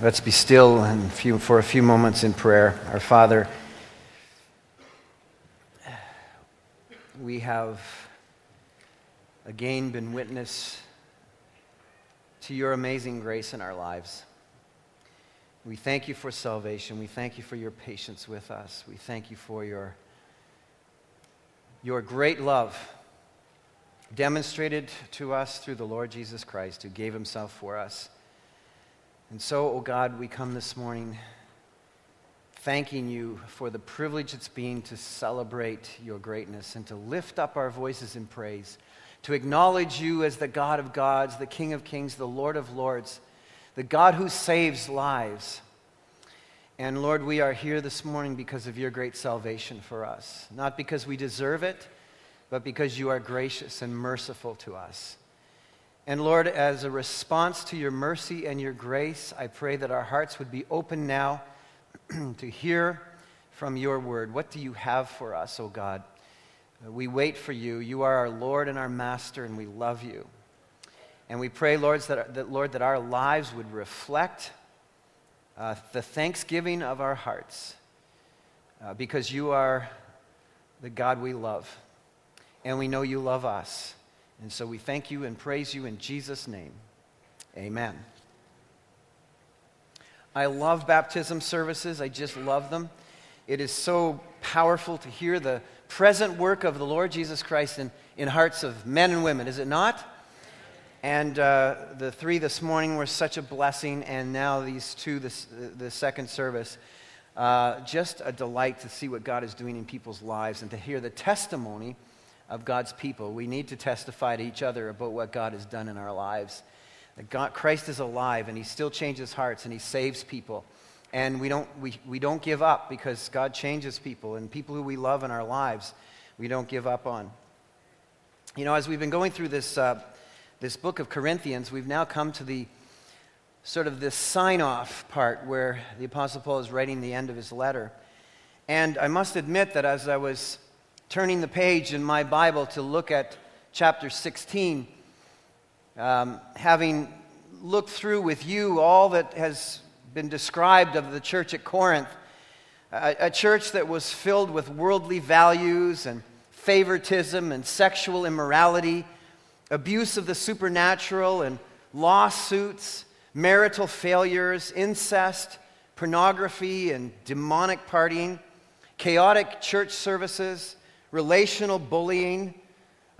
Let's be still and few, for a few moments in prayer. Our Father, we have again been witness to your amazing grace in our lives. We thank you for salvation. We thank you for your patience with us. We thank you for your, your great love demonstrated to us through the Lord Jesus Christ, who gave himself for us. And so, O oh God, we come this morning thanking you for the privilege it's been to celebrate your greatness and to lift up our voices in praise, to acknowledge you as the God of gods, the King of kings, the Lord of lords, the God who saves lives. And Lord, we are here this morning because of your great salvation for us, not because we deserve it, but because you are gracious and merciful to us. And Lord, as a response to your mercy and your grace, I pray that our hearts would be open now to hear from your word. What do you have for us, O oh God? Uh, we wait for you. You are our Lord and our Master, and we love you. And we pray, Lord, that, that Lord, that our lives would reflect uh, the thanksgiving of our hearts uh, because you are the God we love, and we know you love us. And so we thank you and praise you in Jesus' name. Amen. I love baptism services, I just love them. It is so powerful to hear the present work of the Lord Jesus Christ in, in hearts of men and women, is it not? And uh, the three this morning were such a blessing, and now these two, this, the second service. Uh, just a delight to see what God is doing in people's lives and to hear the testimony of God's people. We need to testify to each other about what God has done in our lives. That God, Christ is alive and he still changes hearts and he saves people. And we don't, we, we don't give up because God changes people and people who we love in our lives, we don't give up on. You know, as we've been going through this, uh, this book of Corinthians, we've now come to the sort of this sign off part where the Apostle Paul is writing the end of his letter. And I must admit that as I was turning the page in my Bible to look at chapter 16, um, having looked through with you all that has been described of the church at Corinth, a, a church that was filled with worldly values and favoritism and sexual immorality, abuse of the supernatural and lawsuits, marital failures, incest, pornography, and demonic partying, chaotic church services relational bullying,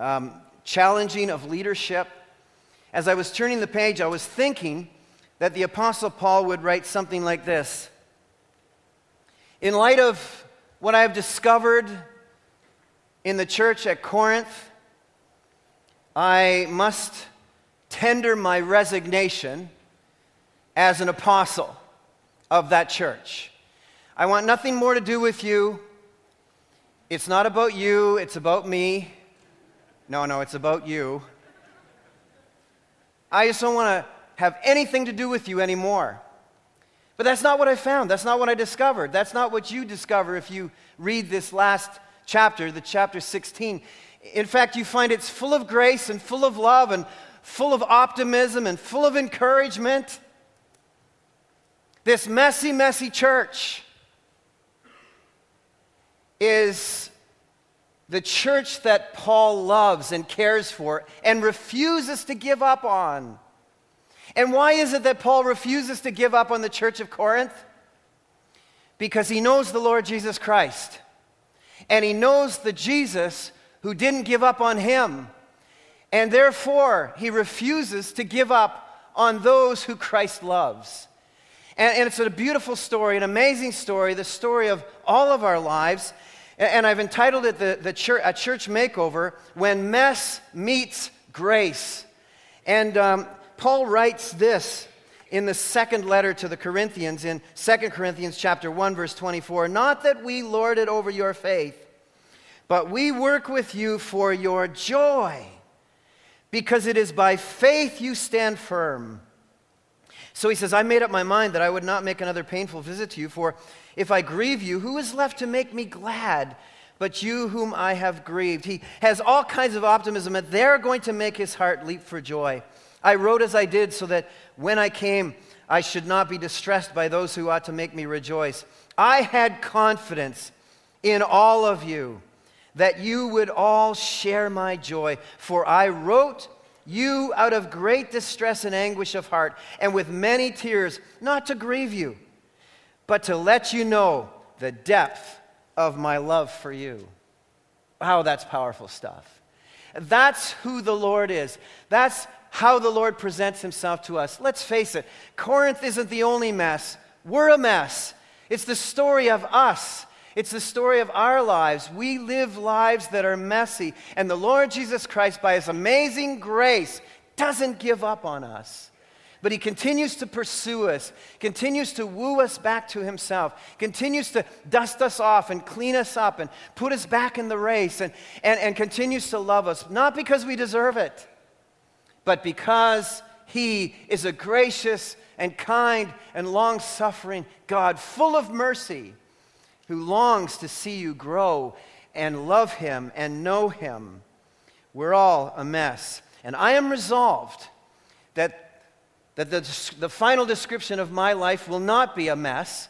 um, challenging of leadership. As I was turning the page, I was thinking that the Apostle Paul would write something like this In light of what I have discovered in the church at Corinth, I must tender my resignation as an apostle of that church. I want nothing more to do with you. It's not about you, it's about me. No, no, it's about you. I just don't want to have anything to do with you anymore. But that's not what I found. That's not what I discovered. That's not what you discover if you read this last chapter, the chapter 16. In fact, you find it's full of grace and full of love and full of optimism and full of encouragement. This messy, messy church is the church that Paul loves and cares for and refuses to give up on. And why is it that Paul refuses to give up on the church of Corinth? Because he knows the Lord Jesus Christ. And he knows the Jesus who didn't give up on him. And therefore, he refuses to give up on those who Christ loves. And, and, it's a beautiful story, an amazing story, the story of all of our lives. And I've entitled it the, the church, A Church Makeover When Mess Meets Grace. And um, Paul writes this in the second letter to the Corinthians in 2 Corinthians chapter 1 verse 24 not that we lord it over your faith but we work with you for your joy because it is by faith you stand firm so he says I made up my mind that I would not make another painful visit to you for if I grieve you, who is left to make me glad? But you whom I have grieved. He has all kinds of optimism that they're going to make his heart leap for joy. I wrote as I did so that when I came, I should not be distressed by those who ought to make me rejoice. I had confidence in all of you that you would all share my joy, for I wrote you out of great distress and anguish of heart, and with many tears, not to grieve you, but to let you know the depth of my love for you. Wow, that's powerful stuff. That's who the Lord is. That's how the Lord presents himself to us. Let's face it, Corinth isn't the only mess. We're a mess. It's the story of us. It's the story of our lives. We live lives that are messy, and the Lord Jesus Christ, by his amazing grace, doesn't give up on us. But he continues to pursue us, continues to woo us back to himself, continues to dust us off and clean us up and put us back in the race, and, and, and continues to love us, not because we deserve it, but because he is a gracious and kind and long suffering God, full of mercy, who longs to see you grow and love him and know him. We're all a mess. And I am resolved that that the, the final description of my life will not be a mess.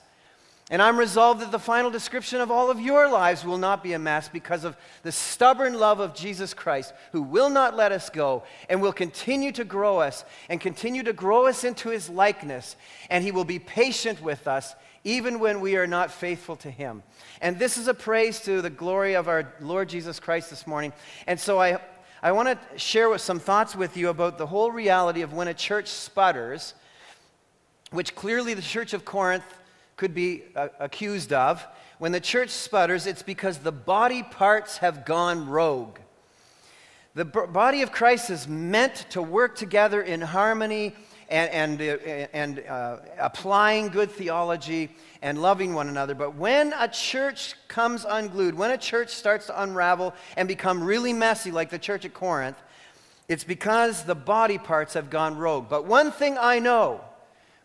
And I'm resolved that the final description of all of your lives will not be a mess because of the stubborn love of Jesus Christ, who will not let us go and will continue to grow us and continue to grow us into his likeness. And he will be patient with us even when we are not faithful to him. And this is a praise to the glory of our Lord Jesus Christ this morning. And so I I want to share some thoughts with you about the whole reality of when a church sputters, which clearly the church of Corinth could be uh, accused of. When the church sputters, it's because the body parts have gone rogue. The body of Christ is meant to work together in harmony and, and, uh, and uh, applying good theology and loving one another. But when a church comes unglued, when a church starts to unravel and become really messy, like the church at Corinth, it's because the body parts have gone rogue. But one thing I know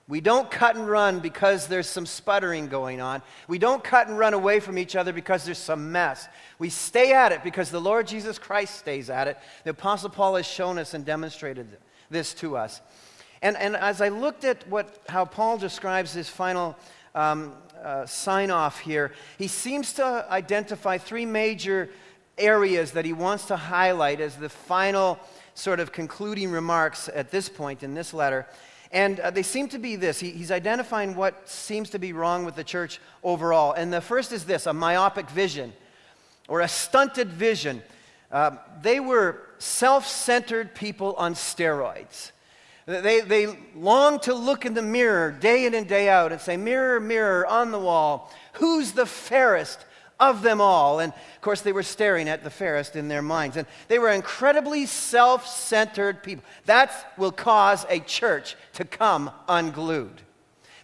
we don't cut and run because there's some sputtering going on. We don't cut and run away from each other because there's some mess. We stay at it because the Lord Jesus Christ stays at it. The Apostle Paul has shown us and demonstrated this to us. And, and as I looked at what, how Paul describes his final um, uh, sign off here, he seems to identify three major areas that he wants to highlight as the final sort of concluding remarks at this point in this letter. And uh, they seem to be this. He, he's identifying what seems to be wrong with the church overall. And the first is this a myopic vision or a stunted vision. Uh, they were self centered people on steroids. They, they long to look in the mirror day in and day out and say, Mirror, mirror on the wall, who's the fairest of them all? And of course, they were staring at the fairest in their minds. And they were incredibly self centered people. That will cause a church to come unglued.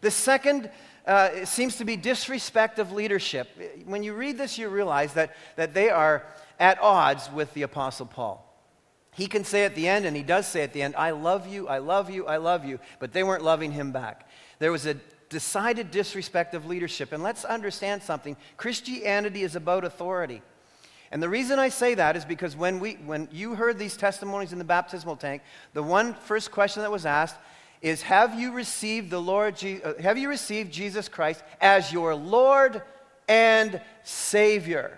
The second uh, seems to be disrespect of leadership. When you read this, you realize that, that they are at odds with the Apostle Paul. He can say at the end, and he does say at the end, I love you, I love you, I love you, but they weren't loving him back. There was a decided disrespect of leadership. And let's understand something Christianity is about authority. And the reason I say that is because when, we, when you heard these testimonies in the baptismal tank, the one first question that was asked is Have you received the Lord, Je- uh, have you received Jesus Christ as your Lord and Savior?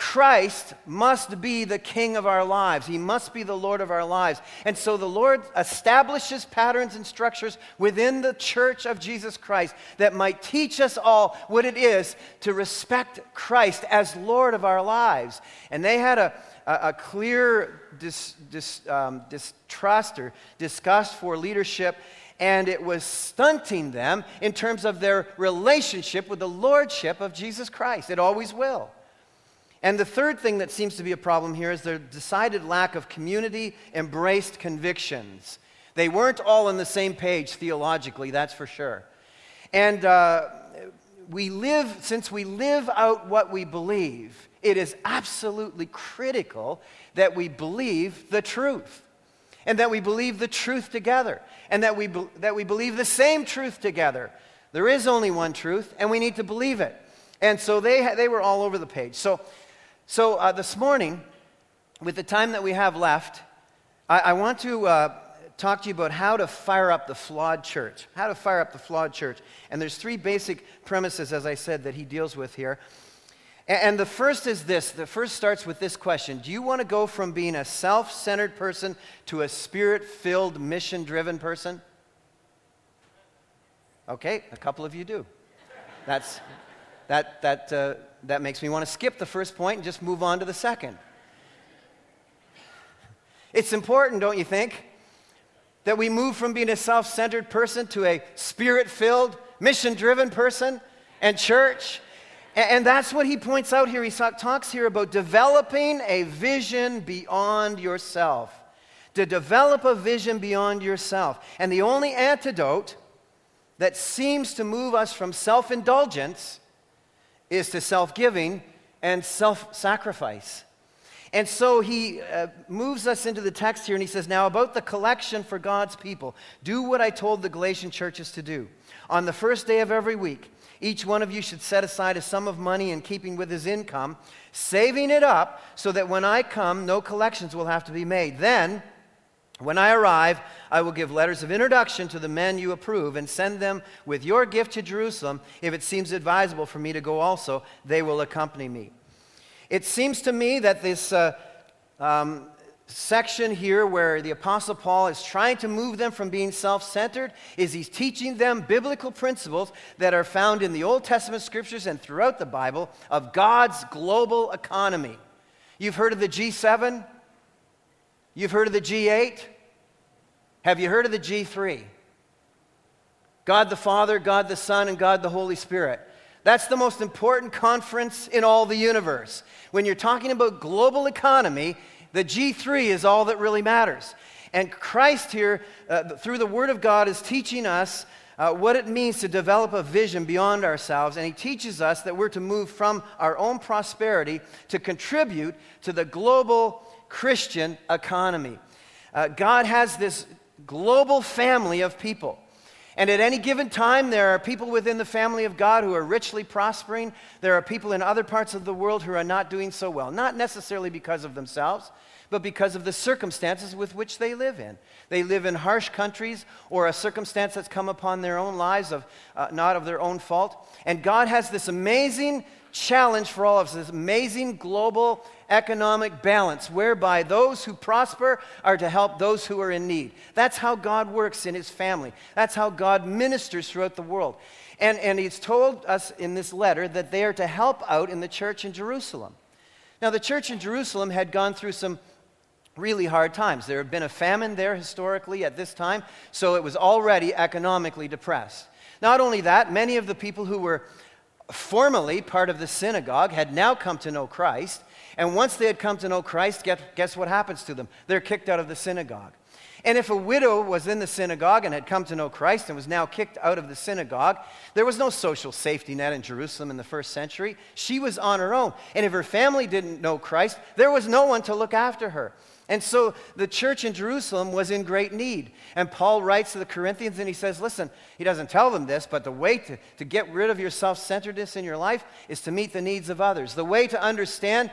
Christ must be the king of our lives. He must be the Lord of our lives. And so the Lord establishes patterns and structures within the church of Jesus Christ that might teach us all what it is to respect Christ as Lord of our lives. And they had a, a, a clear dis, dis, um, distrust or disgust for leadership and it was stunting them in terms of their relationship with the lordship of Jesus Christ. It always will. And the third thing that seems to be a problem here is their decided lack of community embraced convictions. They weren't all on the same page theologically, that's for sure. And uh, we live, since we live out what we believe, it is absolutely critical that we believe the truth. And that we believe the truth together. And that we, be- that we believe the same truth together. There is only one truth, and we need to believe it. And so they, they were all over the page. So so uh, this morning, with the time that we have left, I, I want to uh, talk to you about how to fire up the flawed church. How to fire up the flawed church. And there's three basic premises, as I said, that he deals with here. And the first is this the first starts with this question Do you want to go from being a self centered person to a spirit filled, mission driven person? Okay, a couple of you do. That's, that, that, uh, that makes me want to skip the first point and just move on to the second. It's important, don't you think, that we move from being a self centered person to a spirit filled, mission driven person and church. And that's what he points out here. He talks here about developing a vision beyond yourself. To develop a vision beyond yourself. And the only antidote that seems to move us from self indulgence is to self giving and self sacrifice. And so he uh, moves us into the text here and he says, Now, about the collection for God's people, do what I told the Galatian churches to do. On the first day of every week, each one of you should set aside a sum of money in keeping with his income, saving it up so that when I come, no collections will have to be made. Then, when I arrive, I will give letters of introduction to the men you approve and send them with your gift to Jerusalem. If it seems advisable for me to go also, they will accompany me. It seems to me that this uh, um, section here, where the Apostle Paul is trying to move them from being self centered, is he's teaching them biblical principles that are found in the Old Testament scriptures and throughout the Bible of God's global economy. You've heard of the G7? You've heard of the G8? Have you heard of the G3? God the Father, God the Son, and God the Holy Spirit. That's the most important conference in all the universe. When you're talking about global economy, the G3 is all that really matters. And Christ here, uh, through the Word of God, is teaching us uh, what it means to develop a vision beyond ourselves. And He teaches us that we're to move from our own prosperity to contribute to the global Christian economy. Uh, God has this global family of people. And at any given time, there are people within the family of God who are richly prospering. There are people in other parts of the world who are not doing so well, not necessarily because of themselves, but because of the circumstances with which they live in. They live in harsh countries or a circumstance that's come upon their own lives, of, uh, not of their own fault. And God has this amazing challenge for all of us, this amazing global economic balance whereby those who prosper are to help those who are in need. That's how God works in his family. That's how God ministers throughout the world. And, and he's told us in this letter that they are to help out in the church in Jerusalem. Now, the church in Jerusalem had gone through some really hard times. There had been a famine there historically at this time, so it was already economically depressed. Not only that, many of the people who were formerly part of the synagogue had now come to know Christ, and once they had come to know Christ, guess, what happens to them? They're kicked out of the synagogue. And if a widow was in the synagogue and had come to know Christ and was now kicked out of the synagogue, there was no social safety net in Jerusalem in the first century. She was on her own. And if her family didn't know Christ, there was no one to look after her. And so the church in Jerusalem was in great need. And Paul writes to the Corinthians and he says, Listen, he doesn't tell them this, but the way to, to get rid of your self centeredness in your life is to meet the needs of others. The way to understand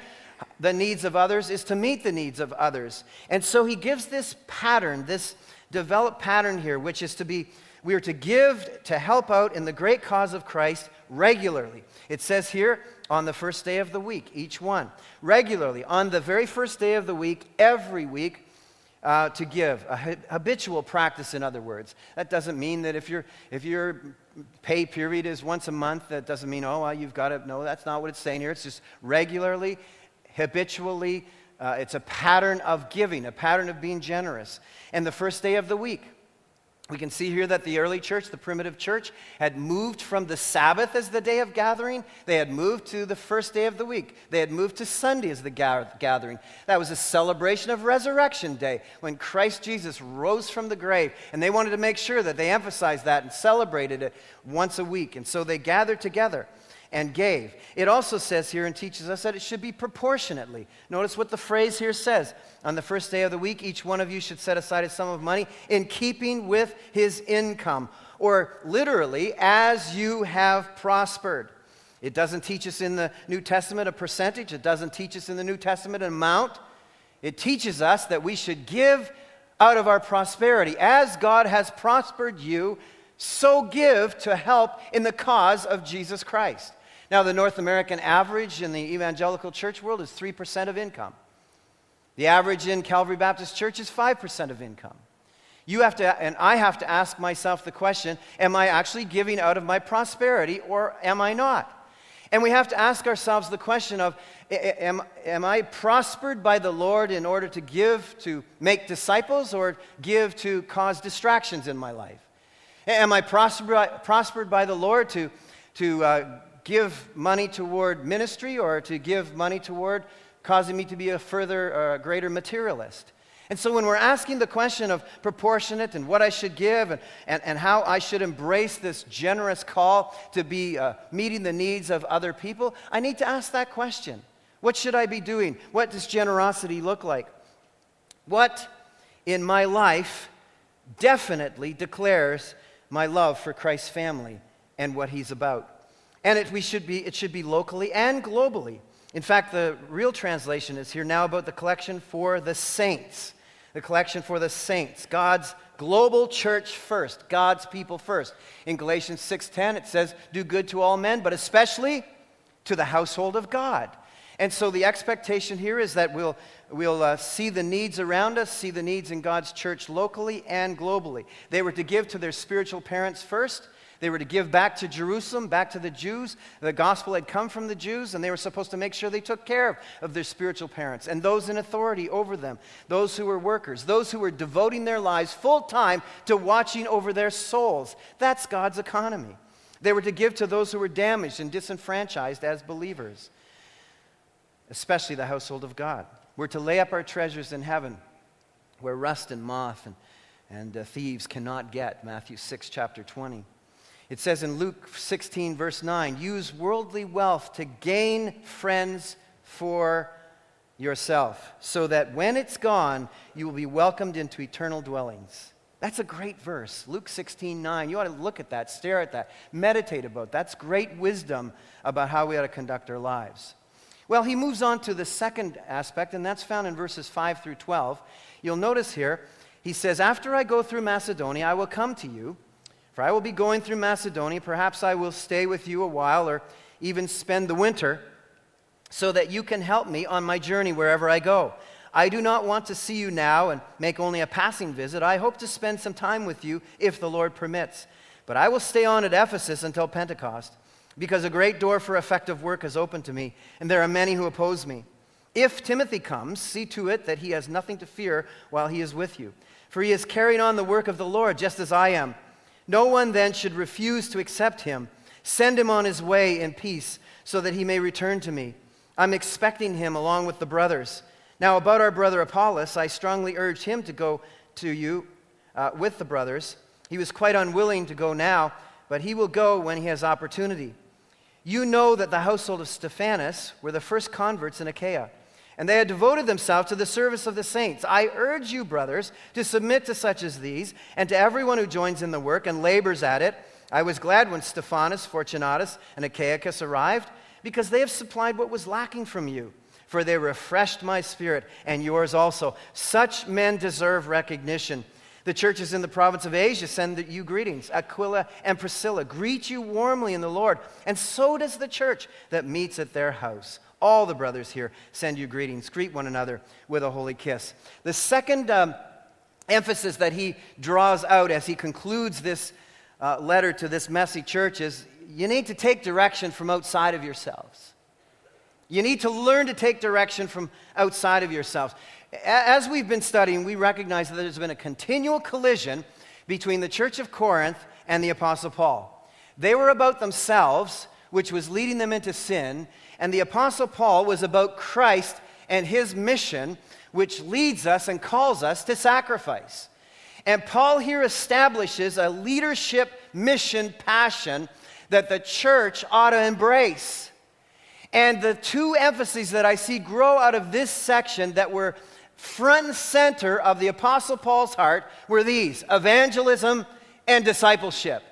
the needs of others is to meet the needs of others. And so he gives this pattern, this developed pattern here, which is to be, we are to give to help out in the great cause of Christ regularly. It says here, on the first day of the week, each one. Regularly, on the very first day of the week, every week, uh, to give. A habitual practice, in other words. That doesn't mean that if, you if your pay period is once a month, that doesn't mean, oh, well, you've got to. No, that's not what it's saying here. It's just regularly, habitually. Uh, it's a pattern of giving, a pattern of being generous. And the first day of the week, we can see here that the early church, the primitive church, had moved from the Sabbath as the day of gathering. They had moved to the first day of the week. They had moved to Sunday as the gathering. That was a celebration of Resurrection Day when Christ Jesus rose from the grave. And they wanted to make sure that they emphasized that and celebrated it once a week. And so they gathered together and gave. It also says here and teaches us that it should be proportionately. Notice what the phrase here says. On the first day of the week, each one of you should set aside a sum of money in keeping with his income, or literally, as you have prospered. It doesn't teach us in the New Testament a percentage, it doesn't teach us in the New Testament an amount. It teaches us that we should give out of our prosperity. As God has prospered you, so give to help in the cause of Jesus Christ. Now, the North American average in the evangelical church world is 3% of income. The average in Calvary Baptist Church is 5% of income. You have to, and I have to ask myself the question Am I actually giving out of my prosperity or am I not? And we have to ask ourselves the question of am, am I prospered by the Lord in order to give to make disciples or give to cause distractions in my life? Am I prospered, by the Lord to, to uh, give money toward ministry or to give money toward causing me to be a further, uh, greater materialist? And so, when we're asking the question of proportionate and what I should give and, and, and how I should embrace this generous call to be uh, meeting the needs of other people, I need to ask that question. What should I be doing? What does generosity look like? What in my life definitely declares my love for Christ's family and what he's about? And it, we should be, it should be locally and globally. In fact, the real translation is here now about the collection for the saints the collection for the saints, God's global church first, God's people first. In Galatians 6:10 it says, "Do good to all men, but especially to the household of God." And so the expectation here is that we'll, we'll uh, see the needs around us, see the needs in God's church locally and globally. They were to give to their spiritual parents first, they were to give back to Jerusalem, back to the Jews. The gospel had come from the Jews, and they were supposed to make sure they took care of their spiritual parents and those in authority over them, those who were workers, those who were devoting their lives full time to watching over their souls. That's God's economy. They were to give to those who were damaged and disenfranchised as believers, especially the household of God. We're to lay up our treasures in heaven where rust and moth and, and uh, thieves cannot get. Matthew 6, chapter 20. It says in Luke 16, verse 9, use worldly wealth to gain friends for yourself, so that when it's gone, you will be welcomed into eternal dwellings. That's a great verse. Luke 16, 9. You ought to look at that, stare at that, meditate about that. That's great wisdom about how we ought to conduct our lives. Well, he moves on to the second aspect, and that's found in verses 5 through 12. You'll notice here, he says, After I go through Macedonia, I will come to you for I will be going through Macedonia. Perhaps I will stay with you a while or even spend the winter so that you can help me on my journey wherever I go. I do not want to see you now and make only a passing visit. I hope to spend some time with you if the Lord permits. But I will stay on at Ephesus until Pentecost because a great door for effective work is open to me, and there are many who oppose me. If Timothy comes, see to it that he has nothing to fear while he is with you, for he is carrying on the work of the Lord just as I am. No one then should refuse to accept him. Send him on his way in peace so that he may return to me. I'm expecting him along with the brothers. Now, about our brother Apollos, I strongly urge him to go to you uh, with the brothers. He was quite unwilling to go now, but he will go when he has opportunity. You know that the household of Stephanas were the first converts in Achaia and they had devoted themselves to the service of the saints. I urge you, brothers, to submit to such as these, and to everyone who joins in the work and labors at it. I was glad when Stephanas, Fortunatus, and Achaicus arrived, because they have supplied what was lacking from you. For they refreshed my spirit and yours also. Such men deserve recognition. The churches in the province of Asia send you greetings. Aquila and Priscilla greet you warmly in the Lord, and so does the church that meets at their house. All the brothers here send you greetings. Greet one another with a holy kiss. The second um, emphasis that he draws out as he concludes this uh, letter to this messy church is you need to take direction from outside of yourselves. You need to learn to take direction from outside of yourselves. As we've been studying, we recognize that there's been a continual collision between the church of Corinth and the Apostle Paul. They were about themselves, which was leading them into sin, and the Apostle Paul was about Christ and his mission, which leads us and calls us to sacrifice. And Paul here establishes a leadership mission passion that the church ought to embrace. And the two emphases that I see grow out of this section that were front and center of the Apostle Paul's heart were these evangelism and discipleship.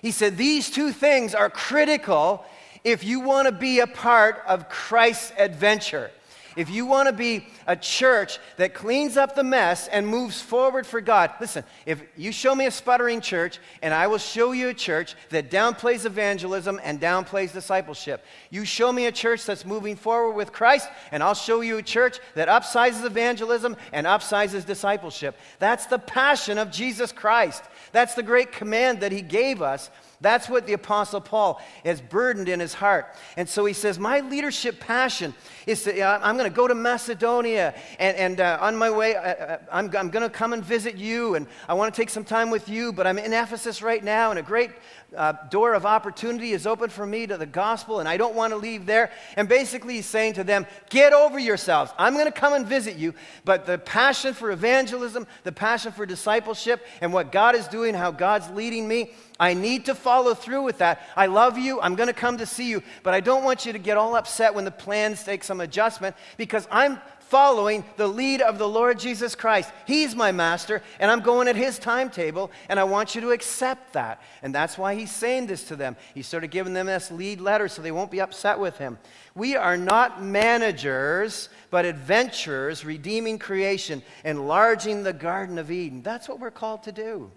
He said these two things are critical if you want to be a part of Christ's adventure, If you want to be a church that cleans up the mess and moves forward for God, listen, if you show me a sputtering church, and I will show you a church that downplays evangelism and downplays discipleship. You show me a church that's moving forward with Christ, and I'll show you a church that upsizes evangelism and upsizes discipleship. That's the passion of Jesus Christ. That's the great command that he gave us. That's what the Apostle Paul has burdened in his heart. And so he says, My leadership passion is to, uh, I'm going to go to Macedonia, and, and uh, on my way, uh, uh I'm, I'm going to come and visit you, and I want to take some time with you, but I'm in Ephesus right now, and a great uh, door of opportunity is open for me to the gospel, and I don't want to leave there. And basically, he's saying to them, Get over yourselves. I'm going to come and visit you, but the passion for evangelism, the passion for discipleship, and what God is doing, how God's leading me, I need to follow through with that. I love you. I'm going to come to see you, but I don't want you to get all upset when the plans take some adjustment because I'm following the lead of the Lord Jesus Christ. He's my master, and I'm going at his timetable, and I want you to accept that. And that's why he's saying this to them. He's sort of giving them this lead letter so they won't be upset with him. We are not managers, but adventurers, redeeming creation, enlarging the Garden of Eden. That's what we're called to do.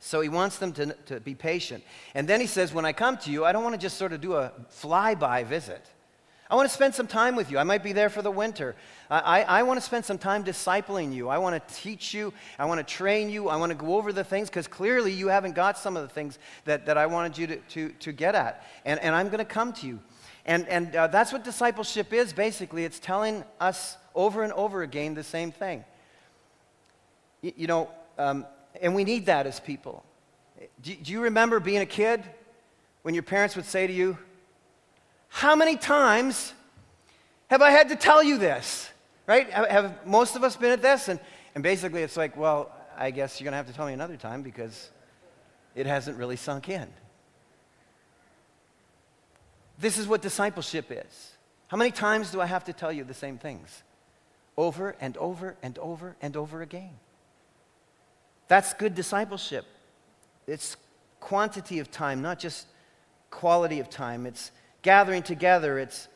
So he wants them to, to be patient. And then he says, When I come to you, I don't want to just sort of do a flyby visit. I want to spend some time with you. I might be there for the winter. I, I, I want to spend some time discipling you. I want to teach you. I want to train you. I want to go over the things because clearly you haven't got some of the things that, that I wanted you to, to, to get at. And, and I'm going to come to you. And, and uh, that's what discipleship is basically. It's telling us over and over again the same thing. You, you know, um, and we need that as people. Do, do you remember being a kid when your parents would say to you, how many times have I had to tell you this? Right? Have most of us been at this? And, and basically, it's like, well, I guess you're going to have to tell me another time because it hasn't really sunk in. This is what discipleship is. How many times do I have to tell you the same things? Over and over and over and over again. That's good discipleship. It's quantity of time, not just quality of time. It's gathering together, it's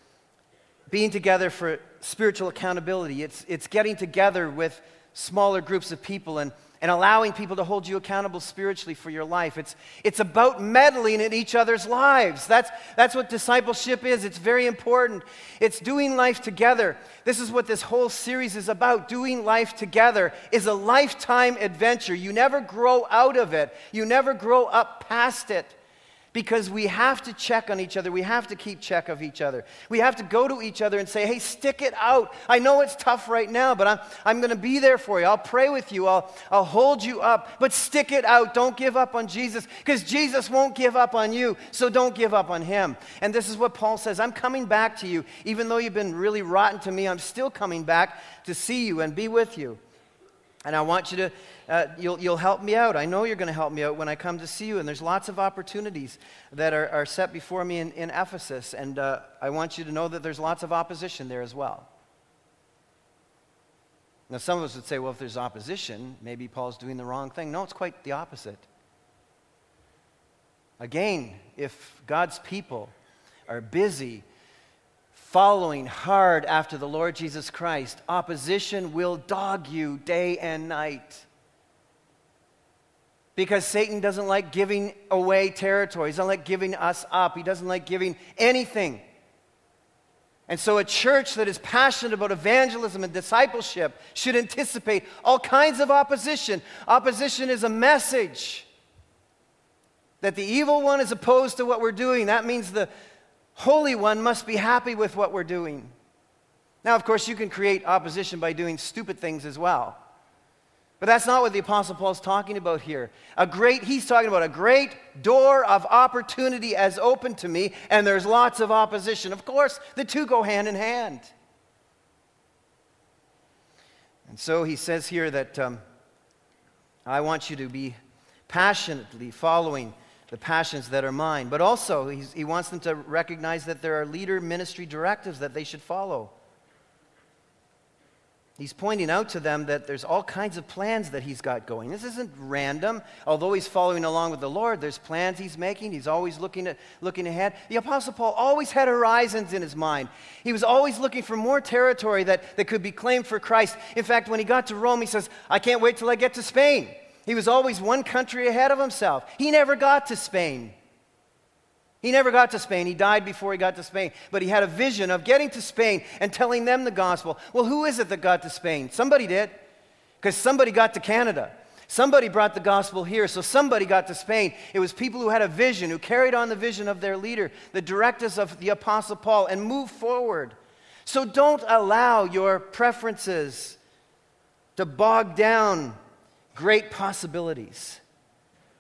being together for spiritual accountability, it's, it's getting together with smaller groups of people and, and allowing people to hold you accountable spiritually for your life. It's, it's about meddling in each other's lives. That's, that's what discipleship is. It's very important. It's doing life together. This is what this whole series is about. Doing life together is a lifetime adventure. You never grow out of it, you never grow up past it because we have to check on each other. We have to keep check of each other. We have to go to each other and say, hey, stick it out. I know it's tough right now, but I'm, I'm going to be there for you. I'll pray with you. I'll, I'll hold you up, but stick it out. Don't give up on Jesus because Jesus won't give up on you, so don't give up on him. And this is what Paul says I'm coming back to you. Even though you've been really rotten to me, I'm still coming back to see you and be with you. And I want you to, uh, you'll, you'll help me out. I know you're going to help me out when I come to see you. And there's lots of opportunities that are, are set before me in, in Ephesus. And uh, I want you to know that there's lots of opposition there as well. Now, some of us would say, well, if there's opposition, maybe Paul's doing the wrong thing. No, it's quite the opposite. Again, if God's people are busy following hard after the Lord Jesus Christ, opposition will dog you day and night. Because Satan doesn't like giving away territory. He doesn't like giving us up. He doesn't like giving anything. And so, a church that is passionate about evangelism and discipleship should anticipate all kinds of opposition. Opposition is a message that the evil one is opposed to what we're doing. That means the, Holy One must be happy with what we're doing. Now, of course, you can create opposition by doing stupid things as well. But that's not what the Apostle Paul is talking about here. A great, he's talking about a great door of opportunity as open to me, and there's lots of opposition. Of course, the two go hand in hand. And so he says here that um, I want you to be passionately following the passions that are mine. But also, he wants them to recognize that there are leader ministry directives that they should follow. He's pointing out to them that there's all kinds of plans that he's got going. This isn't random. Although he's following along with the Lord, there's plans he's making. He's always looking, at, looking ahead. The Apostle Paul always had horizons in his mind. He was always looking for more territory that, that could be claimed for Christ. In fact, when he got to Rome, he says, I can't wait till I get to Spain. He was always one country ahead of himself. He never got to Spain. He never got to Spain. He died before he got to Spain. But he had a vision of getting to Spain and telling them the gospel. Well, who is it that got to Spain? Somebody did, because somebody got to Canada. Somebody brought the gospel here, so somebody got to Spain. It was people who had a vision, who carried on the vision of their leader, the directives of the Apostle Paul, and moved forward. So don't allow your preferences to bog down great possibilities.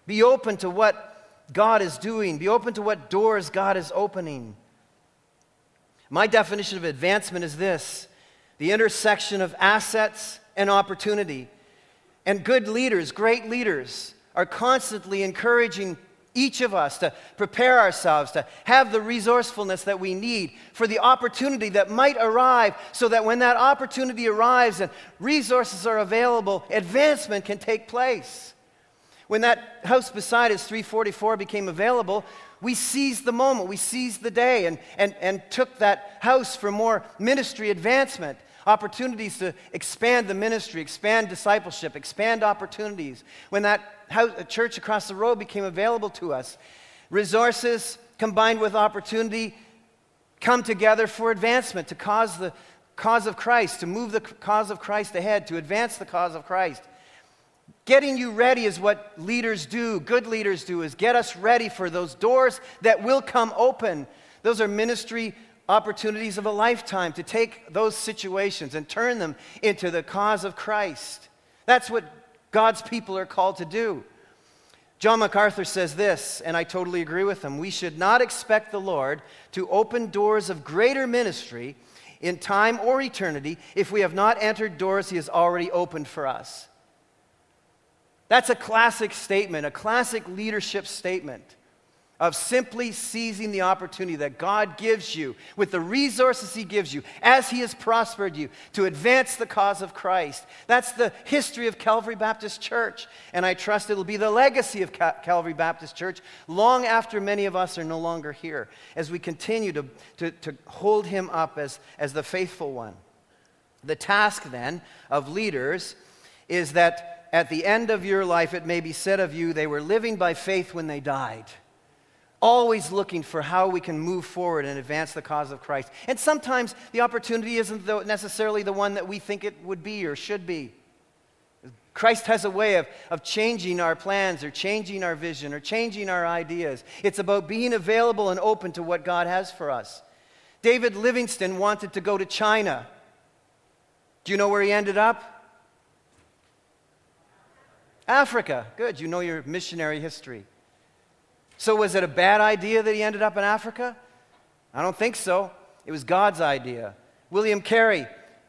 Be open to what God is doing. Be open to what doors God is opening. My definition of advancement is this the intersection of assets and opportunity. And good leaders, great leaders, are constantly encouraging each of us to prepare ourselves, to have the resourcefulness that we need for the opportunity that might arrive, so that when that opportunity arrives and resources are available, advancement can take place. When that house beside us, 344, became available, we seized the moment, we seized the day, and, and, and took that house for more ministry advancement, opportunities to expand the ministry, expand discipleship, expand opportunities. When that house, a church across the road became available to us, resources combined with opportunity come together for advancement, to cause the cause of Christ, to move the cause of Christ ahead, to advance the cause of Christ. Getting you ready is what leaders do, good leaders do, is get us ready for those doors that will come open. Those are ministry opportunities of a lifetime to take those situations and turn them into the cause of Christ. That's what God's people are called to do. John MacArthur says this, and I totally agree with him. We should not expect the Lord to open doors of greater ministry in time or eternity if we have not entered doors he has already opened for us. That's a classic statement, a classic leadership statement of simply seizing the opportunity that God gives you with the resources He gives you as He has prospered you to advance the cause of Christ. That's the history of Calvary Baptist Church. And I trust it'll be the legacy of Calvary Baptist Church long after many of us are no longer here as we continue to, to, to hold Him up as, as the faithful one. The task then of leaders is that at the end of your life, it may be said of you, they were living by faith when they died. Always looking for how we can move forward and advance the cause of Christ. And sometimes the opportunity isn't necessarily the one that we think it would be or should be. Christ has a way of, of changing our plans or changing our vision or changing our ideas. It's about being available and open to what God has for us. David Livingstone wanted to go to China. Do you know where he ended up? Africa. Good, you know your missionary history. So, was it a bad idea that he ended up in Africa? I don't think so. It was God's idea. William Carey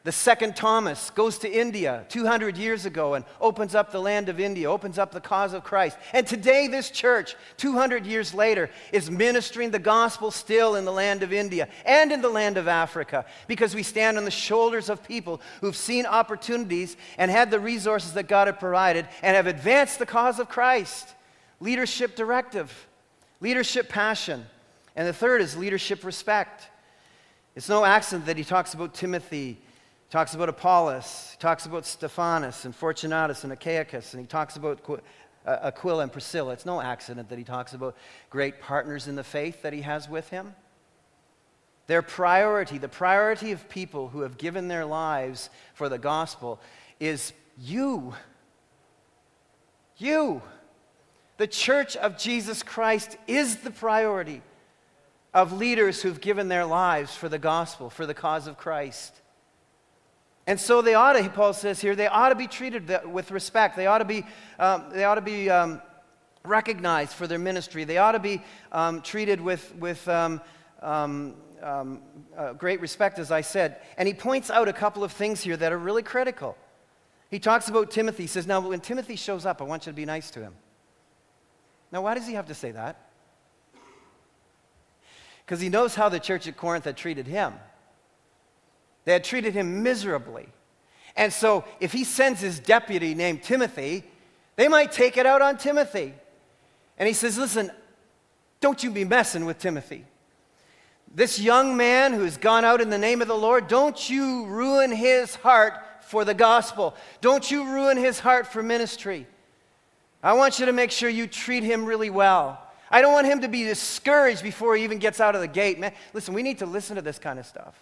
the second Thomas goes to India 200 years ago and opens up the land of India, opens up the cause of Christ. And today, this church, 200 years later, is ministering the gospel still in the land of India and in the land of Africa because we stand on the shoulders of people who've seen opportunities and had the resources that God had provided and have advanced the cause of Christ. Leadership directive, leadership passion. And the third is leadership respect. It's no accident that he talks about Timothy talks about Apollos, talks about Stephanas and Fortunatus and Achaicus, and he talks about uh, Aquila and Priscilla. It's no accident that he talks about great partners in the faith that he has with him. Their priority, the priority of people who have given their lives for the gospel, is you. You. The church of Jesus Christ is the priority of leaders who've given their lives for the gospel, for the cause of Christ. And so they ought to, Paul says here, they ought to be treated with respect. They ought to be, um, they ought to be um, recognized for their ministry. They ought to be um, treated with, with um, um, um, uh, great respect, as I said. And he points out a couple of things here that are really critical. He talks about Timothy. He says, Now, when Timothy shows up, I want you to be nice to him. Now, why does he have to say that? Because he knows how the church at Corinth had treated him. They had treated him miserably. And so if he sends his deputy named Timothy, they might take it out on Timothy. And he says, Listen, don't you be messing with Timothy. This young man who's gone out in the name of the Lord, don't you ruin his heart for the gospel. Don't you ruin his heart for ministry. I want you to make sure you treat him really well. I don't want him to be discouraged before he even gets out of the gate. Man, listen, we need to listen to this kind of stuff.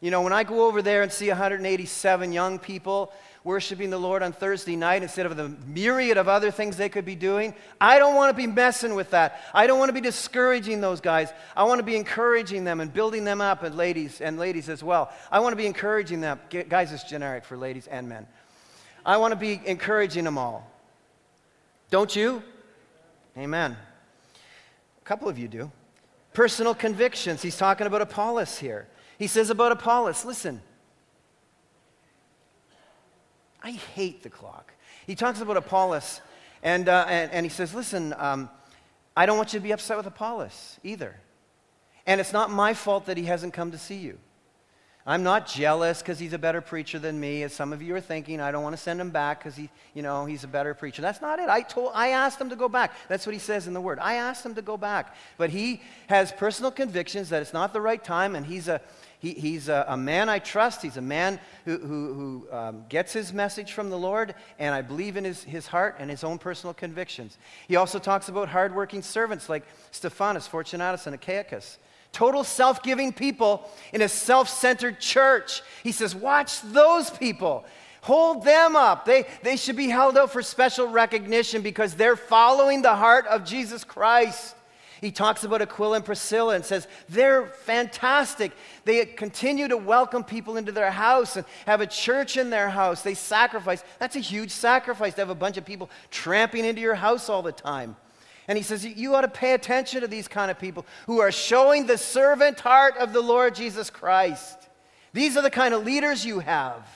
You know, when I go over there and see 187 young people worshiping the Lord on Thursday night instead of the myriad of other things they could be doing, I don't want to be messing with that. I don't want to be discouraging those guys. I want to be encouraging them and building them up, and ladies and ladies as well. I want to be encouraging them. Guys, it's generic for ladies and men. I want to be encouraging them all. Don't you? Amen. A couple of you do. Personal convictions. He's talking about Apollos here. He says about Apollos, listen, I hate the clock. He talks about Apollos, and, uh, and, and, he says, listen, um, I don't want you to be upset with Apollos either. And it's not my fault that he hasn't come to see you. I'm not jealous because he's a better preacher than me, as some of you are thinking. I don't want to send him back because he, you know, he's a better preacher. That's not it. I told, I asked him to go back. That's what he says in the Word. I asked him to go back, but he has personal convictions that it's not the right time, and he's a he, he's a, a, man I trust. He's a man who, who, who um, gets his message from the Lord, and I believe in his, his heart and his own personal convictions. He also talks about hardworking servants like Stephanas, Fortunatus, and Achaicus. Total self giving people in a self centered church. He says, Watch those people. Hold them up. They, they should be held out for special recognition because they're following the heart of Jesus Christ. He talks about Aquila and Priscilla and says, they're fantastic. They continue to welcome people into their house and have a church in their house. They sacrifice. That's a huge sacrifice to have a bunch of people tramping into your house all the time. And he says, You ought to pay attention to these kind of people who are showing the servant heart of the Lord Jesus Christ. These are the kind of leaders you have.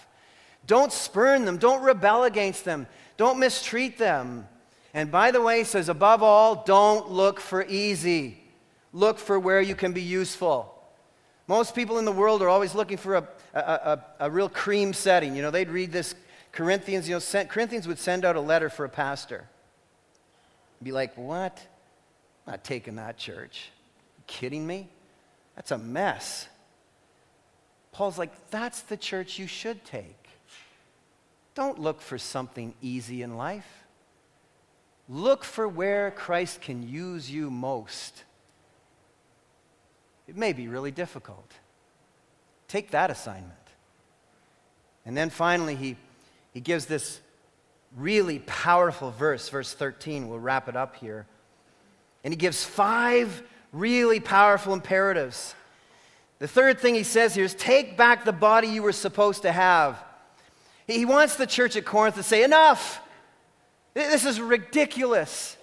Don't spurn them, don't rebel against them, don't mistreat them. And by the way, he says, above all, don't look for easy. Look for where you can be useful. Most people in the world are always looking for a, a, a, a real cream setting. You know, they'd read this Corinthians, you know, sent, Corinthians would send out a letter for a pastor. Be like, what? I'm not taking that church. Kidding me? That's a mess. Paul's like, that's the church you should take. Don't look for something easy in life. Look for where Christ can use you most. It may be really difficult. Take that assignment. And then finally, he, he gives this really powerful verse, verse 13. We'll wrap it up here. And he gives five really powerful imperatives. The third thing he says here is take back the body you were supposed to have. He wants the church at Corinth to say, Enough! This is ridiculous.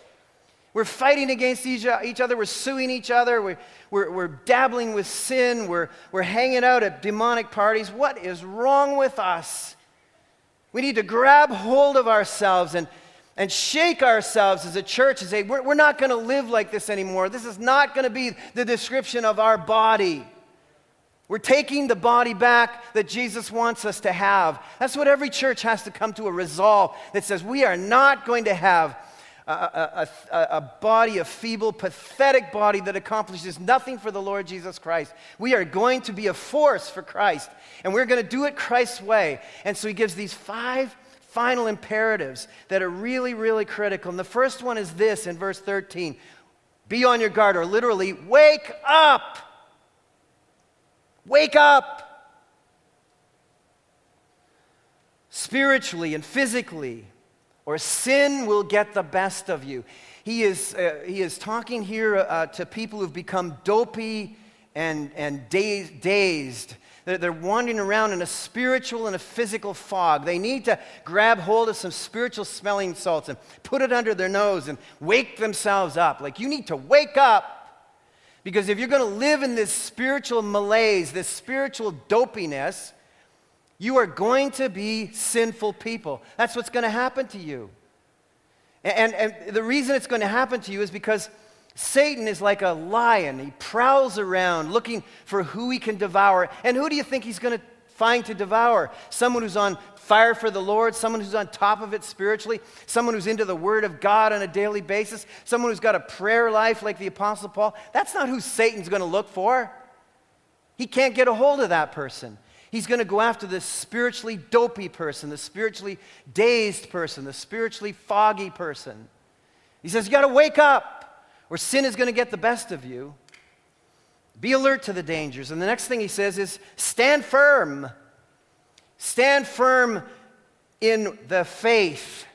We're fighting against each, other. We're suing each other. We're, we're, we're, dabbling with sin. We're, we're hanging out at demonic parties. What is wrong with us? We need to grab hold of ourselves and, and shake ourselves as a church and say, we're, we're not going to live like this anymore. This is not going to be the description of our body. We're taking the body back that Jesus wants us to have. That's what every church has to come to a resolve that says we are not going to have a, a, a, body, a feeble, pathetic body that accomplishes nothing for the Lord Jesus Christ. We are going to be a force for Christ, and we're going to do it Christ's way. And so he gives these five final imperatives that are really, really critical. And the first one is this in verse 13 Be on your guard, or literally, wake up. Wake up! Spiritually and physically, or sin will get the best of you. He is, uh, he is talking here uh, to people who've become dopey and, and dazed. They're, they're wandering around in a spiritual and a physical fog. They need to grab hold of some spiritual smelling salts and put it under their nose and wake themselves up. Like, you need to wake up because if you're going to live in this spiritual malaise, this spiritual dopiness, you are going to be sinful people. That's what's going to happen to you. And, and, the reason it's going to happen to you is because Satan is like a lion. He prowls around looking for who he can devour. And who do you think he's going to find to devour, someone who's on fire for the Lord, someone who's on top of it spiritually, someone who's into the Word of God on a daily basis, someone who's got a prayer life like the Apostle Paul. That's not who Satan's going to look for. He can't get a hold of that person. He's going to go after the spiritually dopey person, the spiritually dazed person, the spiritually foggy person. He says, You got to wake up, or sin is going to get the best of you. Be alert to the dangers. And the next thing he says is, Stand firm. Stand firm in the faith.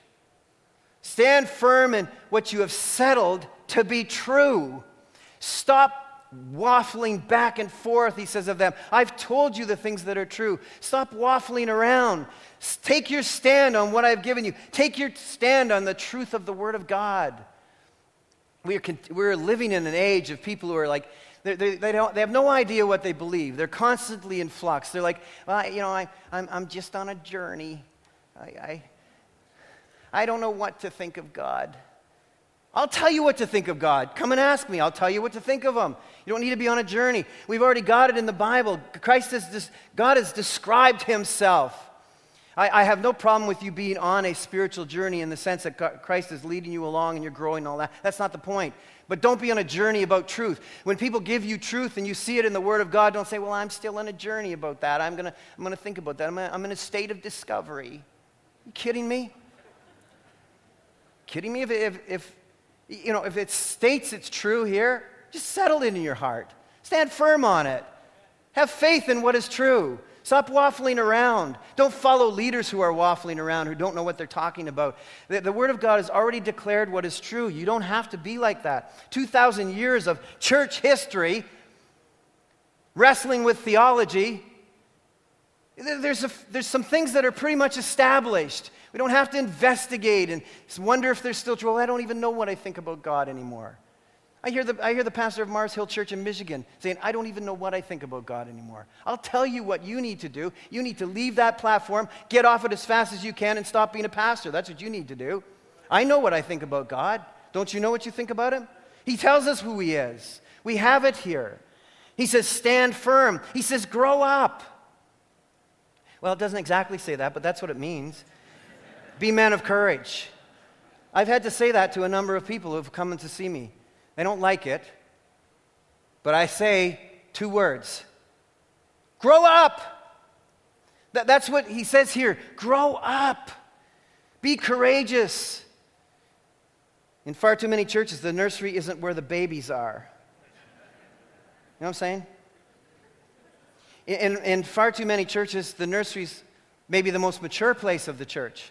Stand firm in what you have settled to be true. Stop waffling back and forth, he says of them. I've told you the things that are true. Stop waffling around. Take your stand on what I've given you. Take your stand on the truth of the Word of God. We are, we're living in an age of people who are like, they, they, they, don't, they have no idea what they believe. They're constantly in flux. They're like, well, you know, I, I'm, I'm just on a journey. I, I, I don't know what to think of God. I'll tell you what to think of God. Come and ask me. I'll tell you what to think of Him. You don't need to be on a journey. We've already got it in the Bible. Christ has, God has described Himself. I, I, have no problem with you being on a spiritual journey in the sense that Christ is leading you along and you're growing and all that. That's not the point. But don't be on a journey about truth. When people give you truth and you see it in the Word of God, don't say, Well, I'm still on a journey about that. I'm going to I'm gonna think about that. I'm, I'm in a state of discovery. Are You kidding me? Kidding me? If, if, if, you know, if it states it's true here, just settle it in your heart. Stand firm on it. Have faith in what is true. Stop waffling around. Don't follow leaders who are waffling around, who don't know what they're talking about. The, the, Word of God has already declared what is true. You don't have to be like that. 2,000 years of church history, wrestling with theology. There's, a, there's some things that are pretty much established. We don't have to investigate and wonder if they're still true. Well, I don't even know what I think about God anymore. I hear, the, I hear the pastor of Mars Hill Church in Michigan saying, I don't even know what I think about God anymore. I'll tell you what you need to do. You need to leave that platform, get off it as fast as you can, and stop being a pastor. That's what you need to do. I know what I think about God. Don't you know what you think about Him? He tells us who He is. We have it here. He says, stand firm. He says, grow up. Well, it doesn't exactly say that, but that's what it means. Be men of courage. I've had to say that to a number of people who have come in to see me. They don't like it, but I say two words grow up. That, that's what he says here grow up, be courageous. In far too many churches, the nursery isn't where the babies are. You know what I'm saying? In, in far too many churches, the nursery's maybe the most mature place of the church.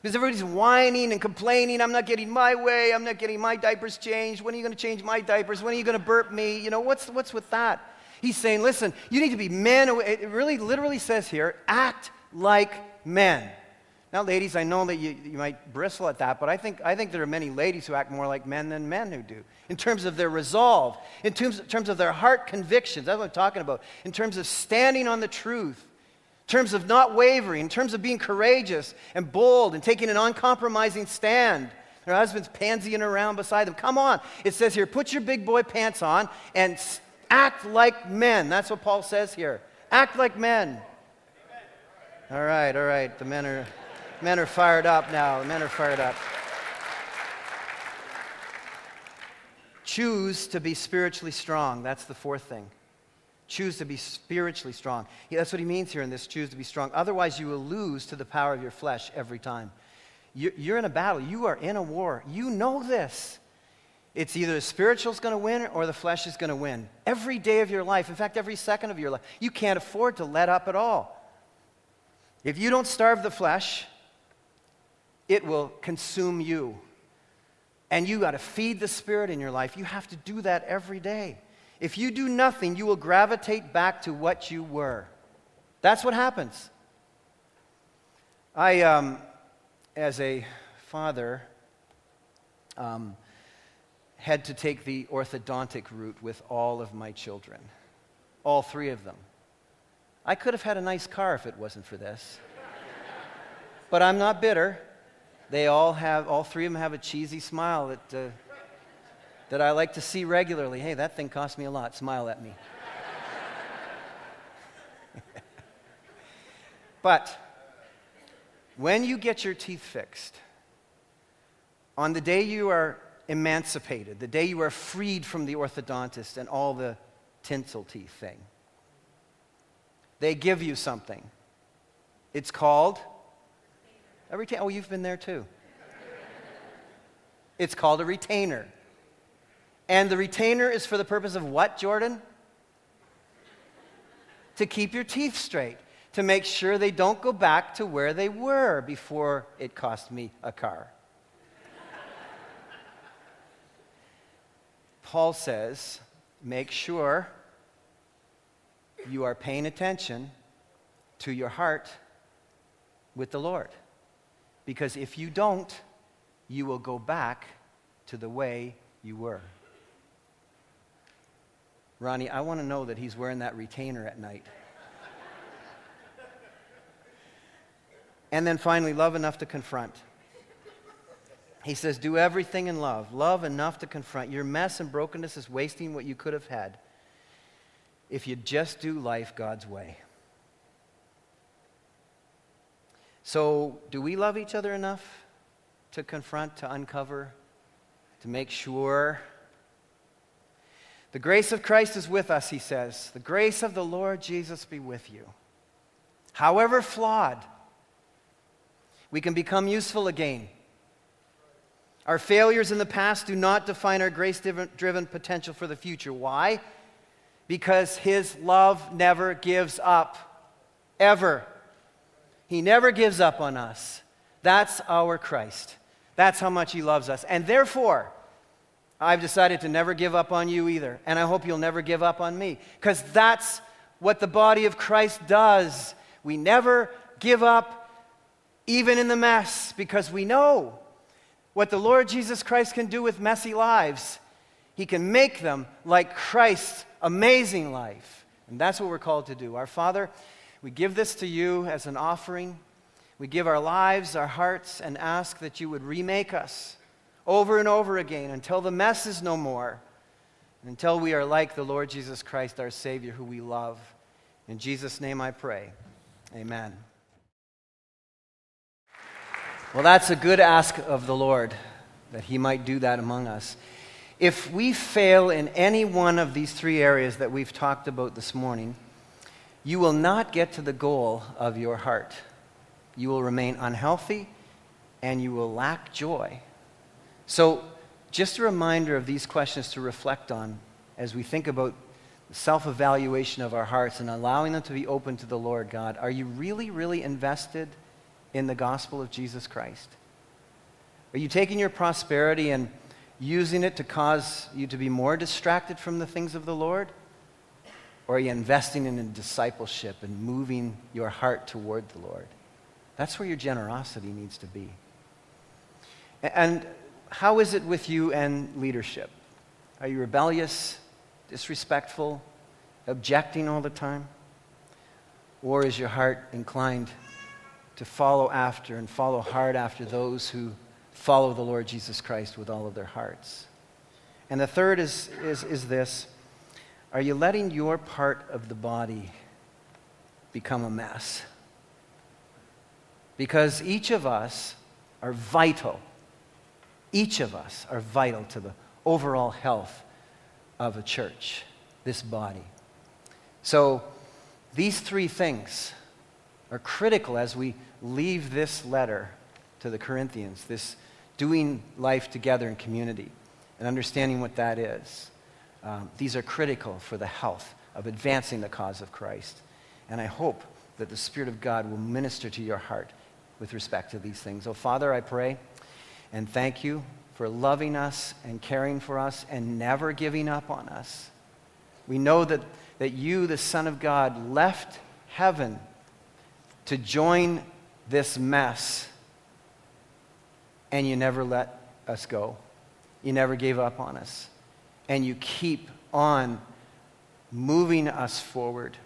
Because everybody's whining and complaining, I'm not getting my way, I'm not getting my diapers changed. When are you going to change my diapers? When are you going to burp me? You know, what's, what's with that? He's saying, listen, you need to be men. It really literally says here, act like men. Now, ladies, I know that you, you might bristle at that, but I think, I think there are many ladies who act more like men than men who do. In terms of their resolve, in terms, in terms of their heart convictions, that's what I'm talking about. In terms of standing on the truth, in terms of not wavering, in terms of being courageous and bold and taking an uncompromising stand. Their husband's pansying around beside them. Come on. It says here, put your big boy pants on and act like men. That's what Paul says here. Act like men. All right, all right. The men are, men are fired up now. The men are fired up. Choose to be spiritually strong. That's the fourth thing. Choose to be spiritually strong. Yeah, that's what he means here in this choose to be strong. Otherwise, you will lose to the power of your flesh every time. You're in a battle, you are in a war. You know this. It's either the spiritual is going to win or the flesh is going to win. Every day of your life, in fact, every second of your life, you can't afford to let up at all. If you don't starve the flesh, it will consume you. And you got to feed the spirit in your life. You have to do that every day. If you do nothing, you will gravitate back to what you were. That's what happens. I, um, as a father, um, had to take the orthodontic route with all of my children, all three of them. I could have had a nice car if it wasn't for this. but I'm not bitter. They all have, all three of them have a cheesy smile that uh, that I like to see regularly. Hey, that thing cost me a lot. Smile at me. But when you get your teeth fixed, on the day you are emancipated, the day you are freed from the orthodontist and all the tinsel teeth thing, they give you something. It's called a retainer. Oh, you've been there too. It's called a retainer. And the retainer is for the purpose of what, Jordan? To keep your teeth straight, to make sure they don't go back to where they were before it cost me a car. Paul says, make sure you are paying attention to your heart with the Lord. Because if you don't, you will go back to the way you were. Ronnie, I want to know that he's wearing that retainer at night. and then finally, love enough to confront. He says, Do everything in love. Love enough to confront. Your mess and brokenness is wasting what you could have had if you just do life God's way. So, do we love each other enough to confront, to uncover, to make sure? The grace of Christ is with us, he says. The grace of the Lord Jesus be with you. However flawed, we can become useful again. Our failures in the past do not define our grace driven potential for the future. Why? Because His love never gives up, ever. He never gives up on us. That's our Christ. That's how much He loves us. And therefore, I've decided to never give up on you either. And I hope you'll never give up on me. Because that's what the body of Christ does. We never give up, even in the mess, because we know what the Lord Jesus Christ can do with messy lives. He can make them like Christ's amazing life. And that's what we're called to do. Our Father, we give this to you as an offering. We give our lives, our hearts, and ask that you would remake us over and over again until the mess is no more, until we are like the Lord Jesus Christ, our Savior, who we love. In Jesus' name I pray. Amen. Well, that's a good ask of the Lord that He might do that among us. If we fail in any one of these three areas that we've talked about this morning, you will not get to the goal of your heart. You will remain unhealthy and you will lack joy. So, just a reminder of these questions to reflect on as we think about self evaluation of our hearts and allowing them to be open to the Lord God. Are you really, really invested in the gospel of Jesus Christ? Are you taking your prosperity and using it to cause you to be more distracted from the things of the Lord? Or are you investing in discipleship and moving your heart toward the Lord? That's where your generosity needs to be. And how is it with you and leadership? Are you rebellious, disrespectful, objecting all the time? Or is your heart inclined to follow after and follow hard after those who follow the Lord Jesus Christ with all of their hearts. And the third is, is, is this Are you letting your part of the body become a mess? Because each of us are vital. Each of us are vital to the overall health of a church, this body. So, these three things are critical as we leave this letter to the Corinthians, this doing life together in community and understanding what that is. Um, these are critical for the health of advancing the cause of Christ. And I hope that the Spirit of God will minister to your heart with respect to these things. Oh, Father, I pray and thank you for loving us and caring for us and never giving up on us. We know that, that you, the Son of God, left heaven to join this mess, and you never let us go. You never gave up on us. And you keep on moving us forward,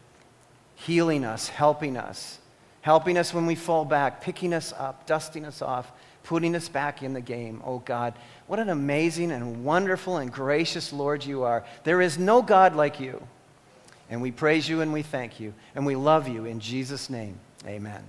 healing us, helping us, helping us when we fall back, picking us up, dusting us off, putting us back in the game. Oh God, what an amazing and wonderful and gracious Lord you are. There is no God like you. And we praise you and we thank you and we love you in Jesus' name. Amen.